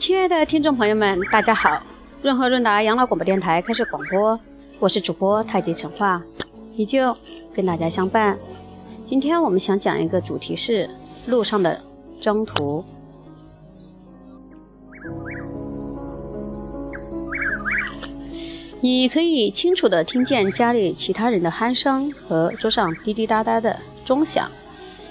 亲爱的听众朋友们，大家好！润和润达养老广播电台开始广播，我是主播太极陈化，依旧跟大家相伴。今天我们想讲一个主题是路上的征途。你可以清楚地听见家里其他人的鼾声和桌上滴滴答答的钟响。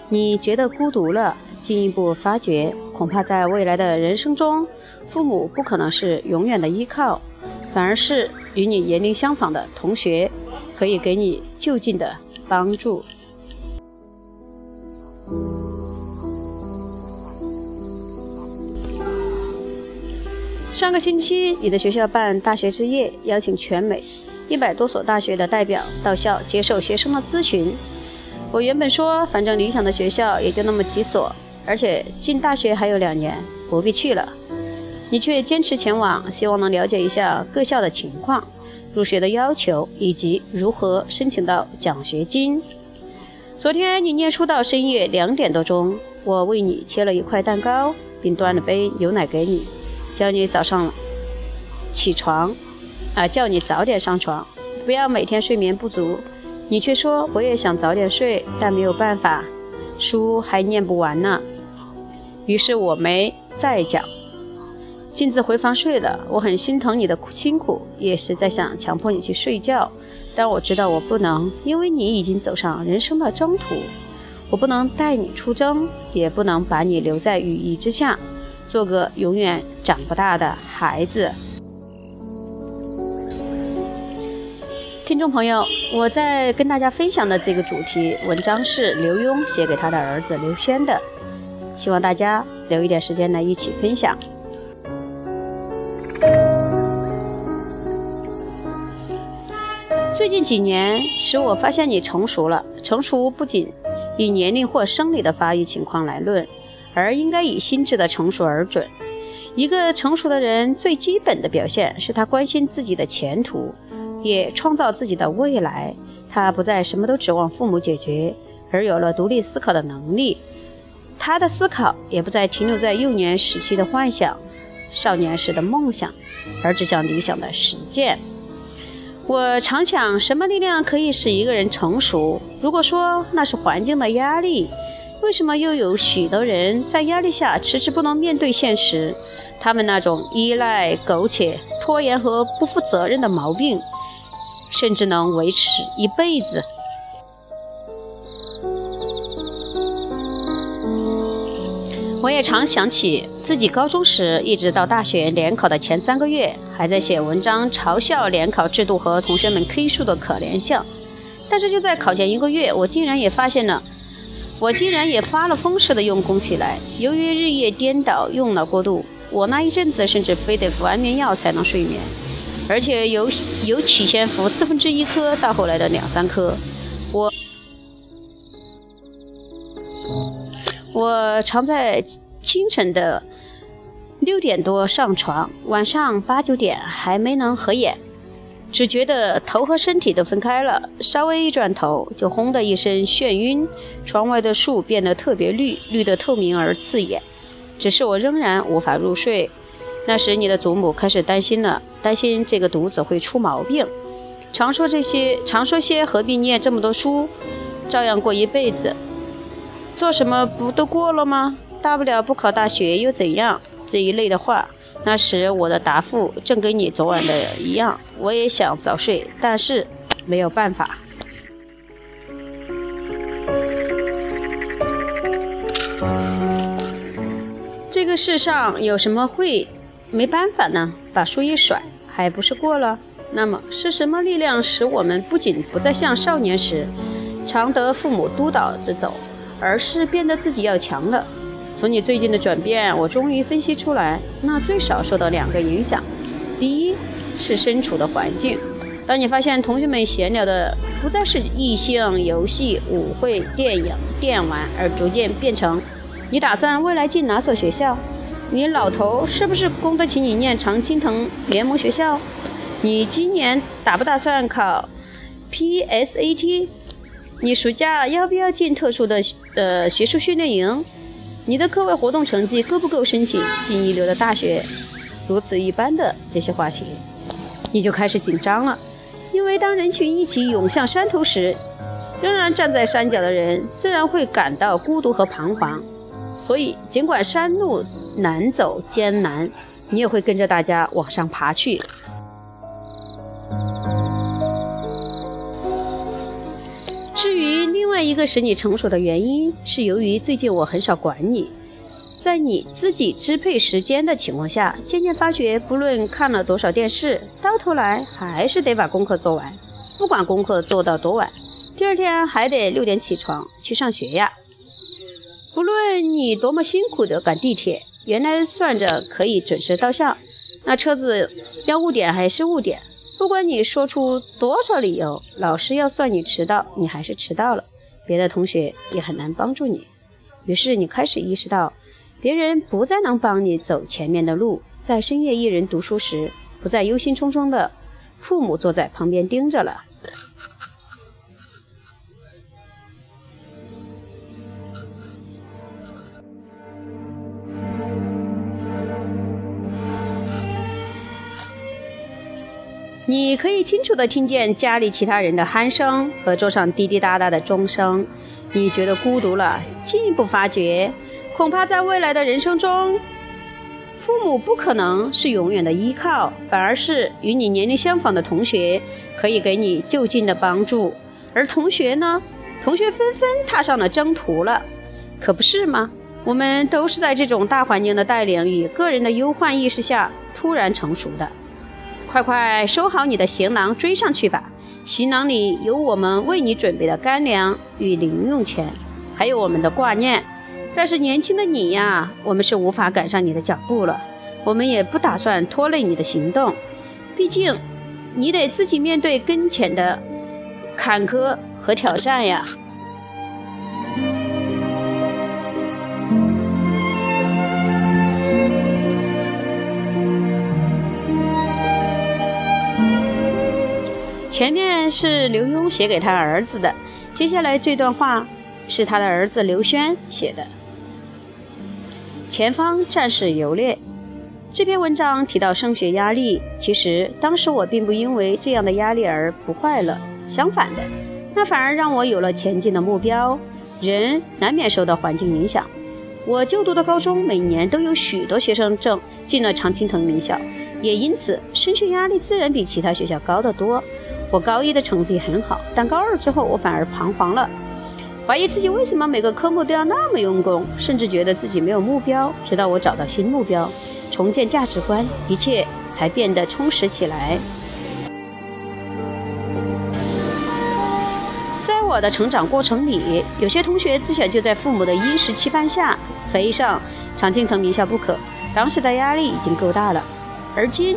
你觉得孤独了，进一步发觉，恐怕在未来的人生中，父母不可能是永远的依靠，反而是与你年龄相仿的同学，可以给你就近的帮助。上个星期，你的学校办大学之夜，邀请全美一百多所大学的代表到校接受学生的咨询。我原本说，反正理想的学校也就那么几所，而且进大学还有两年，不必去了。你却坚持前往，希望能了解一下各校的情况、入学的要求以及如何申请到奖学金。昨天你念书到深夜两点多钟，我为你切了一块蛋糕，并端了杯牛奶给你。叫你早上起床，啊，叫你早点上床，不要每天睡眠不足。你却说我也想早点睡，但没有办法，书还念不完呢。于是我没再讲，径自回房睡了。我很心疼你的辛苦，也实在想强迫你去睡觉，但我知道我不能，因为你已经走上人生的征途，我不能带你出征，也不能把你留在羽翼之下。做个永远长不大的孩子。听众朋友，我在跟大家分享的这个主题文章是刘墉写给他的儿子刘轩的，希望大家留一点时间来一起分享。最近几年使我发现你成熟了，成熟不仅以年龄或生理的发育情况来论。而应该以心智的成熟而准。一个成熟的人最基本的表现是他关心自己的前途，也创造自己的未来。他不再什么都指望父母解决，而有了独立思考的能力。他的思考也不再停留在幼年时期的幻想、少年时的梦想，而指向理想的实践。我常想，什么力量可以使一个人成熟？如果说那是环境的压力。为什么又有许多人在压力下迟迟不能面对现实？他们那种依赖、苟且、拖延和不负责任的毛病，甚至能维持一辈子。我也常想起自己高中时，一直到大学联考的前三个月，还在写文章嘲笑联考制度和同学们 K 数的可怜相。但是就在考前一个月，我竟然也发现了。我竟然也发了疯似的用功起来。由于日夜颠倒，用脑过度，我那一阵子甚至非得服安眠药才能睡眠，而且由由起先服四分之一颗，到后来的两三颗。我我常在清晨的六点多上床，晚上八九点还没能合眼。只觉得头和身体都分开了，稍微一转头就轰的一声眩晕。窗外的树变得特别绿，绿得透明而刺眼。只是我仍然无法入睡。那时你的祖母开始担心了，担心这个犊子会出毛病。常说这些，常说些何必念这么多书，照样过一辈子。做什么不都过了吗？大不了不考大学又怎样？这一类的话。那时我的答复正跟你昨晚的一样，我也想早睡，但是没有办法。这个世上有什么会没办法呢？把书一甩，还不是过了？那么是什么力量使我们不仅不再像少年时常得父母督导着走，而是变得自己要强了？从你最近的转变，我终于分析出来，那最少受到两个影响。第一是身处的环境，当你发现同学们闲聊的不再是异性、游戏、舞会、电影、电玩，而逐渐变成你打算未来进哪所学校？你老头是不是供得起你念常青藤联盟学校？你今年打不打算考 PSAT？你暑假要不要进特殊的呃学术训练营？你的课外活动成绩够不够申请进一流的大学？如此一般的这些话题，你就开始紧张了，因为当人群一起涌向山头时，仍然站在山脚的人自然会感到孤独和彷徨。所以，尽管山路难走艰难，你也会跟着大家往上爬去。至于另外一个使你成熟的原因，是由于最近我很少管你，在你自己支配时间的情况下，渐渐发觉，不论看了多少电视，到头来还是得把功课做完，不管功课做到多晚，第二天还得六点起床去上学呀。不论你多么辛苦地赶地铁，原来算着可以准时到校，那车子要误点还是误点。不管你说出多少理由，老师要算你迟到，你还是迟到了。别的同学也很难帮助你。于是你开始意识到，别人不再能帮你走前面的路。在深夜一人读书时，不再忧心忡忡的父母坐在旁边盯着了。你可以清楚地听见家里其他人的鼾声和桌上滴滴答答的钟声。你觉得孤独了，进一步发觉，恐怕在未来的人生中，父母不可能是永远的依靠，反而是与你年龄相仿的同学可以给你就近的帮助。而同学呢，同学纷纷踏上了征途了，可不是吗？我们都是在这种大环境的带领与个人的忧患意识下突然成熟的。快快收好你的行囊，追上去吧！行囊里有我们为你准备的干粮与零用钱，还有我们的挂念。但是年轻的你呀，我们是无法赶上你的脚步了。我们也不打算拖累你的行动，毕竟你得自己面对跟前的坎坷和挑战呀。前面是刘墉写给他儿子的，接下来这段话是他的儿子刘轩写的。前方战事游猎，这篇文章提到升学压力，其实当时我并不因为这样的压力而不快乐，相反的，那反而让我有了前进的目标。人难免受到环境影响，我就读的高中每年都有许多学生证进了常青藤名校，也因此升学压力自然比其他学校高得多。我高一的成绩很好，但高二之后我反而彷徨了，怀疑自己为什么每个科目都要那么用功，甚至觉得自己没有目标。直到我找到新目标，重建价值观，一切才变得充实起来。在我的成长过程里，有些同学自小就在父母的殷实期盼下，非上常青藤名校不可，当时的压力已经够大了，而今。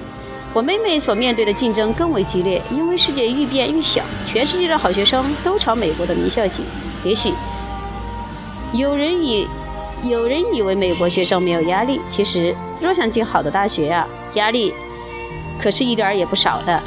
我妹妹所面对的竞争更为激烈，因为世界愈变愈小，全世界的好学生都朝美国的名校挤。也许有人以有人以为美国学生没有压力，其实若想进好的大学啊，压力可是一点儿也不少的。